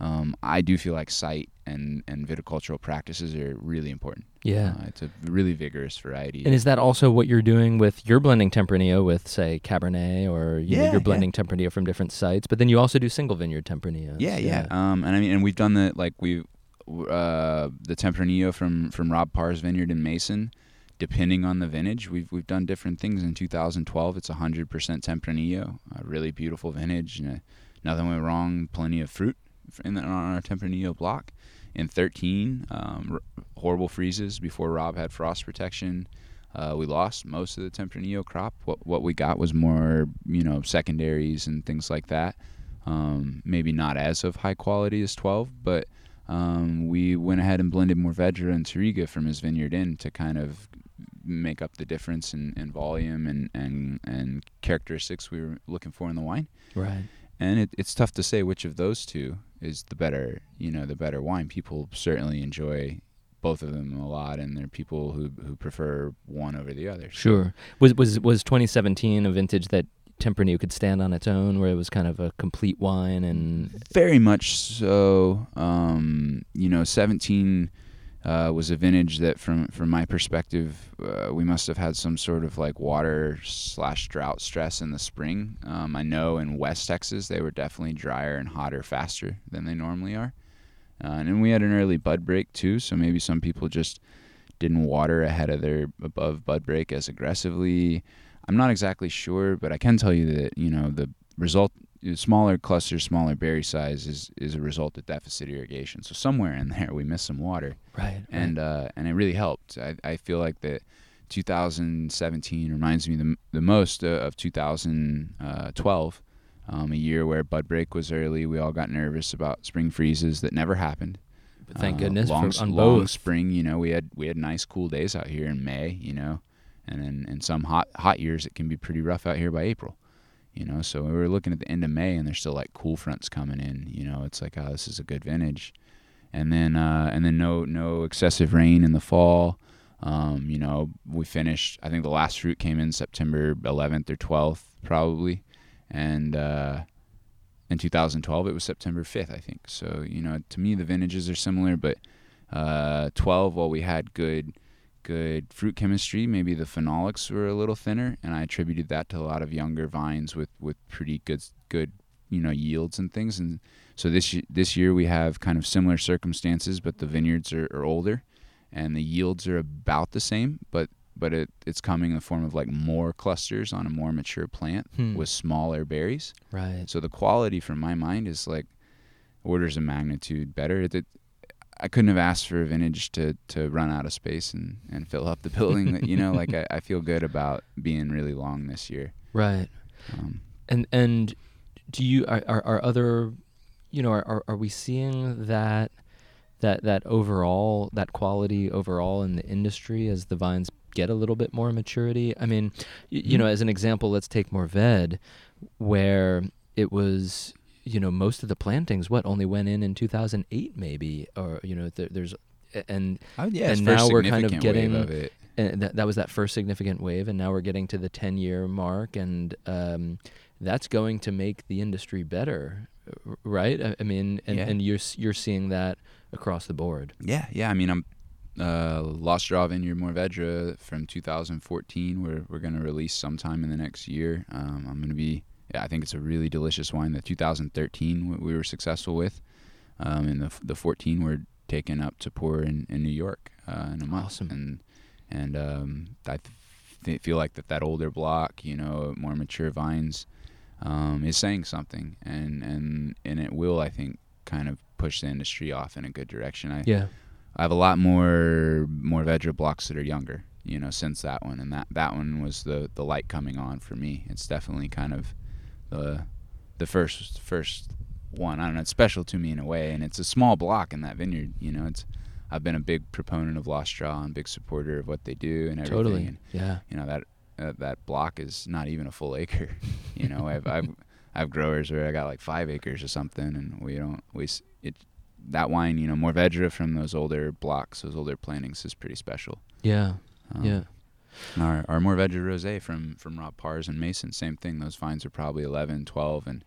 um, I do feel like site and and viticultural practices are really important. Yeah. Uh, it's a really vigorous variety. And is that also what you're doing with your blending Tempranillo with, say, Cabernet, or you know, Yeah, you're yeah. blending Tempranillo from different sites? But then you also do single vineyard Tempranillo. Yeah, yeah. Um, and I mean, and we've done the like we, uh, the Tempranillo from from Rob Parr's vineyard in Mason. Depending on the vintage, we've we've done different things. In 2012, it's 100% Tempranillo, a really beautiful vintage. And, uh, nothing went wrong. Plenty of fruit in the, on our Tempranillo block. In 13, um, r- horrible freezes before Rob had frost protection. Uh, we lost most of the Tempranillo crop. What what we got was more, you know, secondaries and things like that. Um, maybe not as of high quality as 12, but um, we went ahead and blended Mourvedre and Touriga from his vineyard in to kind of make up the difference in, in volume and, and, and characteristics we were looking for in the wine. Right. And it, it's tough to say which of those two is the better, you know, the better wine. People certainly enjoy both of them a lot, and there are people who who prefer one over the other. So- Sure. Was was was 2017 a vintage that Tempranillo could stand on its own, where it was kind of a complete wine and Very much so. Um, you know, 17 uh, was a vintage that, from from my perspective, uh, we must have had some sort of like water slash drought stress in the spring. Um, I know in West Texas they were definitely drier and hotter faster than they normally are, uh, and then we had an early bud break too. So maybe some people just didn't water ahead of their above bud break as aggressively. I'm not exactly sure, but I can tell you that you know the result smaller clusters, smaller berry size is is a result of deficit irrigation. So somewhere in there we missed some water, right. and uh, and it really helped. I, I feel like that 2017 reminds me the the most uh, of 2012, um, a year where bud break was early. We all got nervous about spring freezes that never happened. But thank Uh, goodness long, for, on long both. spring. You know, we had we had nice cool days out here in May. You know, and then in some hot hot years it can be pretty rough out here by April. You know, so we were looking at the end of May and there's still like cool fronts coming in. You know, it's like oh this is a good vintage, and then uh, and then no no excessive rain in the fall. Um, you know, we finished. I think the last fruit came in September 11th or 12th probably, and uh, in 2012 it was September 5th I think. So you know, to me the vintages are similar, but uh, 12 while we had good good fruit chemistry, maybe the phenolics were a little thinner, and I attributed that to a lot of younger vines with with pretty good good you know yields and things. And so this this year we have kind of similar circumstances, but the vineyards are, are older, and the yields are about the same, but but it, it's coming in the form of like more clusters on a more mature plant Hmm. with smaller berries. Right. So the quality, from my mind, is like orders of magnitude better. It, I couldn't have asked for a vintage to to run out of space and and fill up the [LAUGHS] building. you know, like I, I feel good about being really long this year. Right. Um, And and do you are are, are other you know are, are are we seeing that that that overall that quality overall in the industry as the vines get a little bit more maturity? I mean, y- you know, as an example, let's take Morved where it was you know most of the plantings what only went in in 2008 maybe or you know there, there's and oh, yeah, And now we're kind of getting- of it. and that, that was that first significant wave and now we're getting to the 10 year mark and um, that's going to make the industry better right i, I mean and, Yeah. and you're you're seeing that across the board Yeah, yeah. I mean, I'm uh, Lost Draw Vineyard Mourvèdre from 2014. We're we're gonna release sometime in the next year. Um, I'm gonna be. Yeah, I think it's a really delicious wine. The 2013 we- we were successful with, um, and the the 14 we're taking up to pour in, in New York uh, in a month. Awesome. And and um, I th- feel like that that older block, you know, more mature vines, um, is saying something, and and and it will, I think, kind of push the industry off in a good direction. I yeah I have a lot more Mourvèdre blocks that are younger, you know, since that one, and that that one was the the light coming on for me. It's definitely kind of the the first first one. I don't know. It's special to me in a way, and it's a small block in that vineyard. You know, it's I've been a big proponent of Lost Draw and big supporter of what they do and everything. totally And, yeah you know that uh, that block is not even a full acre. [LAUGHS] you know, I've I've I have growers where I got like five acres or something, and we don't we it that wine. You know, more Mourvèdre from those older blocks, those older plantings is pretty special. yeah Um, yeah Our our Mourvèdre rosé from from Rob Parr's and Mason, same thing. Those vines are probably 11, 12, and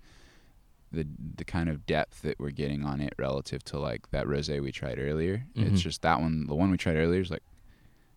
the the kind of depth that we're getting on it relative to like that rosé we tried earlier. Mhm. It's just that one. The one we tried earlier is like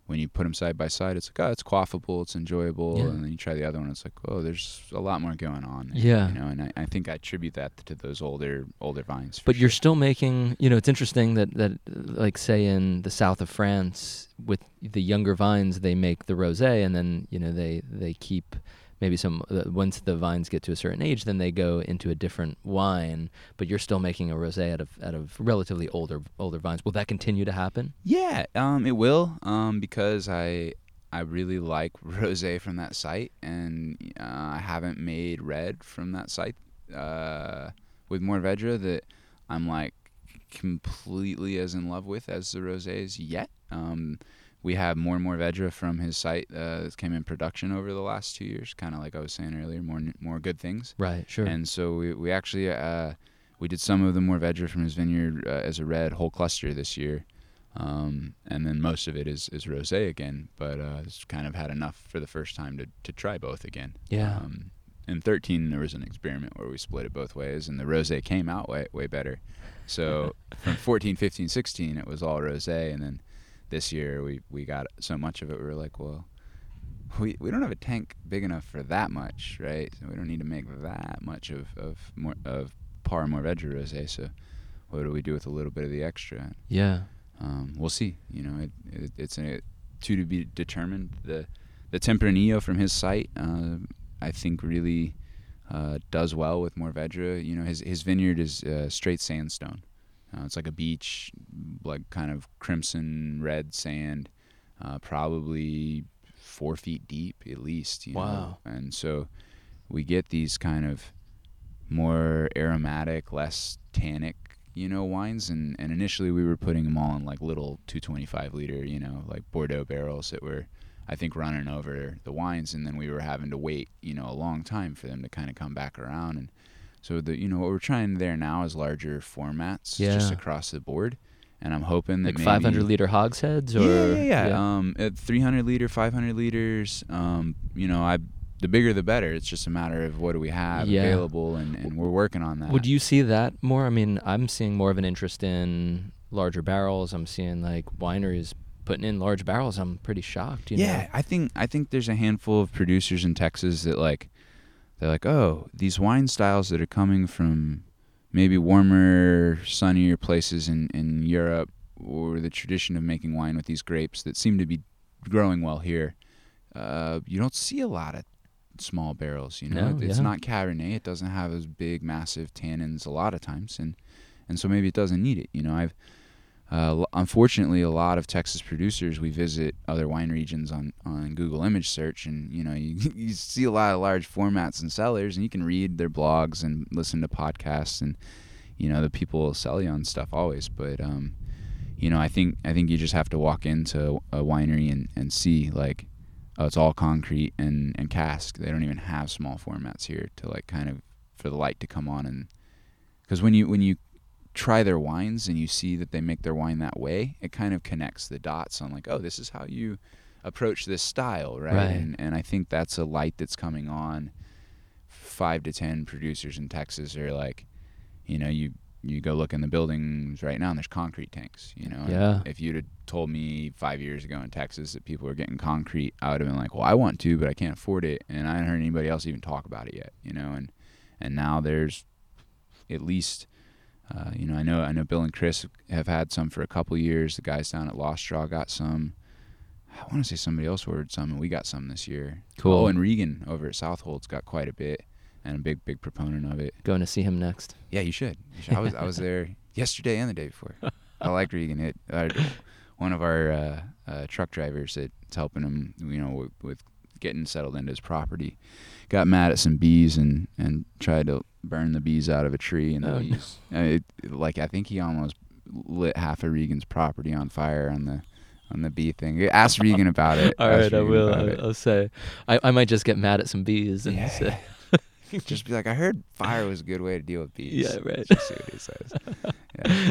when you put them side by side, it's like oh, it's quaffable, it's enjoyable, Yeah. and then you try the other one, it's like oh, there's a lot more going on. there, Yeah. you know, and I, I think I attribute that to those older older vines. but you're still making you know it's interesting that that like say in the south of france with the younger vines they make the rosé and then you know they they keep maybe some uh, once the vines get to a certain age then they go into a different wine but you're still making a rosé out of out of relatively older older vines will that continue to happen Yeah, um, it will, um, because I I really like [LAUGHS] rosé from that site, and uh, I haven't made red from that site uh, with Mourvèdre that I'm like completely as in love with as the rosés yet. Um, we have more and more Vedra from his site uh, that came in production over the last two years, kind of like I was saying earlier, more more good things. right sure And so we, we actually uh, we did some of the Mourvèdre from his vineyard uh, as a red whole cluster this year, um, and then most of it is, is rosé again. But uh, it's kind of had enough for the first time to, to try both again. Yeah. Um, in 13 there was an experiment where we split it both ways, and the rosé came out way way better. So [LAUGHS] from 14, 15, 16 it was all rosé, and then this year we, we got so much of it we were like, well, we we don't have a tank big enough for that much, right? So we don't need to make that much of of more of Parr Mourvèdre rosé. So what do we do with a little bit of the extra? yeah Um, we'll see. You know, it, it, it's a two to be determined. The the Tempranillo from his site, uh, I think, really uh, does well with Mourvèdre. You know, his his vineyard is uh, straight sandstone. Uh, it's like a beach, like kind of crimson red sand, uh, probably four feet deep at least. You Wow. Know? And so we get these kind of more aromatic, less tannic, you know, wines. And, and initially we were putting them all in like little 225 liter, you know, like Bordeaux barrels that were, I think, running over the wines. And then we were having to wait, you know, a long time for them to kind of come back around. And so the, you know, what we're trying there now is larger formats just across the board. And I'm hoping that like maybe 500 liter hogsheads or yeah, yeah, yeah. Um, at 300 liter, 500 liters. Um, you know, I the bigger the better. It's just a matter of what do we have Yeah. available, and, and we're working on that. Would you see that more? I mean, I'm seeing more of an interest in larger barrels. I'm seeing like wineries putting in large barrels. I'm pretty shocked. You yeah, know? I think I think there's a handful of producers in Texas that like they're like, oh, these wine styles that are coming from maybe warmer, sunnier places in in Europe, or the tradition of making wine with these grapes that seem to be growing well here. Uh, you don't see a lot of small barrels. You know, No, it's yeah. not Cabernet. It doesn't have as big, massive tannins a lot of times, and and so maybe it doesn't need it. You know, I've uh, unfortunately, a lot of Texas producers we visit other wine regions on, on Google image search, and you know [LAUGHS] you, you see a lot of large formats and cellars, and you can read their blogs and listen to podcasts, and you know the people will sell you on stuff always. But um, you know, I think I think you just have to walk into a winery and, and see like, oh, it's all concrete and and cask. They don't even have small formats here to like kind of for the light to come on and because when you when you try their wines and you see that they make their wine that way, it kind of connects the dots on like, oh, this is how you approach this style, right? Right. And and I think that's a light that's coming on. Five to ten producers in Texas are like, you know, you you go look in the buildings right now and there's concrete tanks. You know, Yeah. If you'd have told me five years ago in Texas that people were getting concrete, I would have been like, well, I want to, but I can't afford it, and I hadn't heard anybody else even talk about it yet. You know, and and now there's at least uh, you know, I know I know Bill and Chris have had some for a couple years. The guys down at Lost Draw got some. I want to say somebody else ordered some, and we got some this year. Cool. Oh, and Regan over at Southold's got quite a bit, and a big big proponent of it. Going to see him next. Yeah, you should. You should. I was I was there [LAUGHS] yesterday and the day before. I like Regan. It uh, one of our uh, uh, truck drivers that's helping him, you know, with, with getting settled into his property, got mad at some bees and and tried to burn the bees out of a tree, and the Oh, no. bees, uh, it, like I think he almost lit half of Regan's property on fire on the on the bee thing. Ask Regan about it. [LAUGHS] All right, I will. I'll. I'll say. I, I might just get mad at some bees and Yeah. say, [LAUGHS] [LAUGHS] Just be like, I heard fire was a good way to deal with bees. Yeah, right. Just see what he says. Yeah.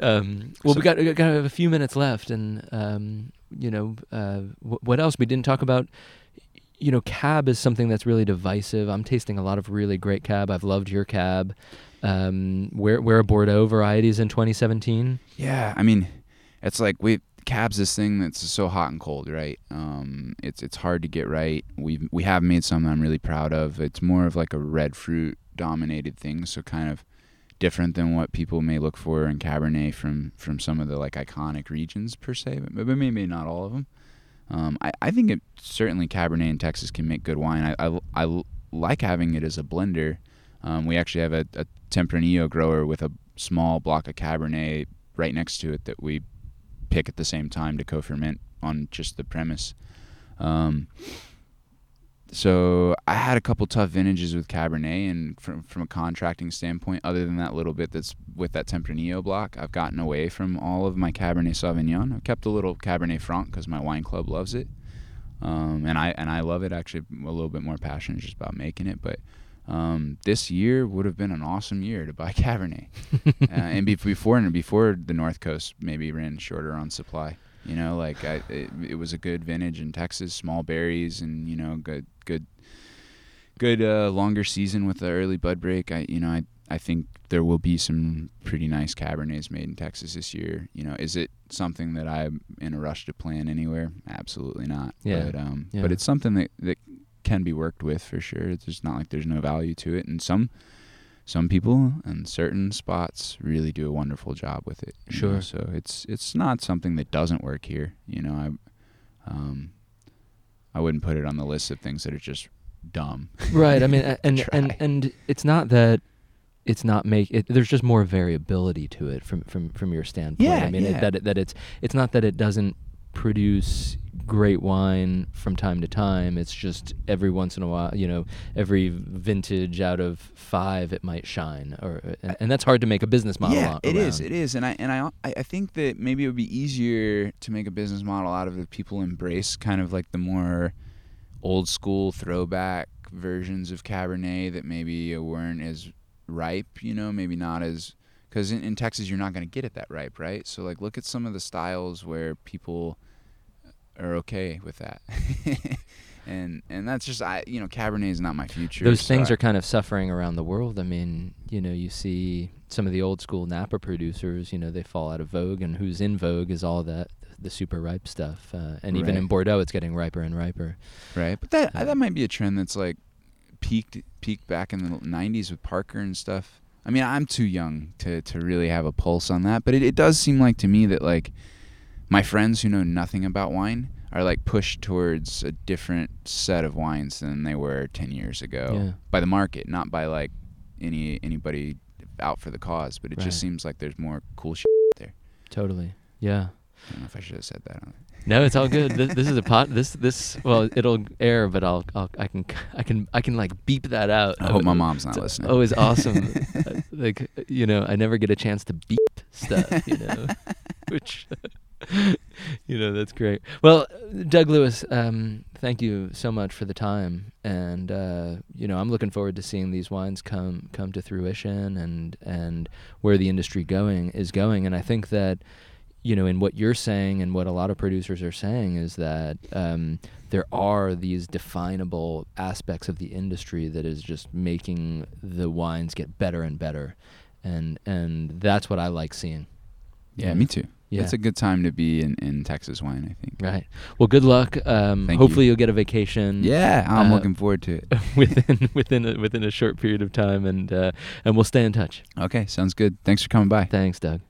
Um, well, we got we got a few minutes left, and um, you know, uh, wh- what else we didn't talk about? You know, cab is something that's really divisive. I'm tasting a lot of really great cab. I've loved your cab. Um, where where are Bordeaux varieties in 2017? Yeah, I mean, it's like we cabs this thing that's so hot and cold, right? Um, it's it's hard to get right. We we have made some that I'm really proud of. It's more of like a red fruit dominated thing, so kind of different than what people may look for in Cabernet from from some of the like iconic regions per se, but maybe not all of them. Um, I, I think it certainly Cabernet in Texas can make good wine. I, I, I like having it as a blender. Um, we actually have a, a Tempranillo grower with a small block of Cabernet right next to it that we pick at the same time to co-ferment on just the premise. Um, so I had a couple tough vintages with Cabernet, and from from a contracting standpoint, other than that little bit that's with that Tempranillo block, I've gotten away from all of my Cabernet Sauvignon. I've kept a little Cabernet Franc because my wine club loves it, um, and I and I love it. Actually, a little bit more passionate just about making it, but. Um, this year would have been an awesome year to buy [LAUGHS] Cabernet, [LAUGHS] uh, and be- before and before the North Coast maybe ran shorter on supply. You know, like I, it, it was a good vintage in Texas, small berries, and you know, good, good, good uh, longer season with the early bud break. I, you know, I, I think there will be some pretty nice Cabernets made in Texas this year. You know, is it something that I'm in a rush to plan anywhere? Absolutely not. Yeah. But um, Yeah. but it's something that that can be worked with for sure. It's just not like there's no value to it, and some. Some people and certain spots really do a wonderful job with it. you know, Sure. So it's it's not something that doesn't work here. You know, I um, I wouldn't put it on the list of things that are just dumb. right. I mean, [LAUGHS] a- and and and it's not that it's not make it. There's just more variability to it from from from your standpoint. Yeah, I mean, yeah. It, that it, that it's it's not that it doesn't produce great wine from time to time. It's just every once in a while, you know, every vintage out of five, it might shine, or and, and that's hard to make a business model. yeah, it is. around. It is, and I and I I I think that maybe it would be easier to make a business model out of if people embrace kind of like the more old school throwback versions of Cabernet that maybe weren't as ripe. You know, maybe not as because in, in Texas you're not going to get it that ripe, right? So like, look at some of the styles where people are okay with that. [LAUGHS] And and that's just I you know Cabernet is not my future. Those so things I- are kind of suffering around the world. I mean, you know, you see some of the old school Napa producers, you know, they fall out of vogue, and who's in vogue is all that the super ripe stuff. Uh, and even in Bordeaux, it's getting riper and riper. right. But that Yeah. that might be a trend that's like peaked peaked back in the '90s with Parker and stuff. I mean, I'm too young to to really have a pulse on that, but it, it does seem like to me that like my friends who know nothing about wine are like pushed towards a different set of wines than they were 10 years ago Yeah. by the market, not by like any anybody out for the cause, but it Right. just seems like there's more cool shit there. Totally. Yeah. I don't know if I should have said that. No, it's all good. this, this is a [LAUGHS] pot. This this well, it'll air, but I'll, I'll I can I can I can like beep that out. I hope my mom's not listening. it's awesome. [LAUGHS] Uh, like you know, I never get a chance to beep stuff. You know, [LAUGHS] which [LAUGHS] you know that's great. Well, Doug Lewis, um, thank you so much for the time, and uh, you know, I'm looking forward to seeing these wines come come to fruition and and where the industry going is going. And I think that you know, in what you're saying and what a lot of producers are saying is that um, there are these definable aspects of the industry that is just making the wines get better and better, and and that's what I like seeing. yeah, me too. Yeah. It's a good time to be in, in Texas wine, I think. Right. Well, good luck. Um, Thank hopefully, you. will get a vacation. Yeah, I'm Uh, looking forward to it. [LAUGHS] within within a, within a short period of time, and uh, and we'll stay in touch. Okay, sounds good. Thanks for coming by. Thanks, Doug.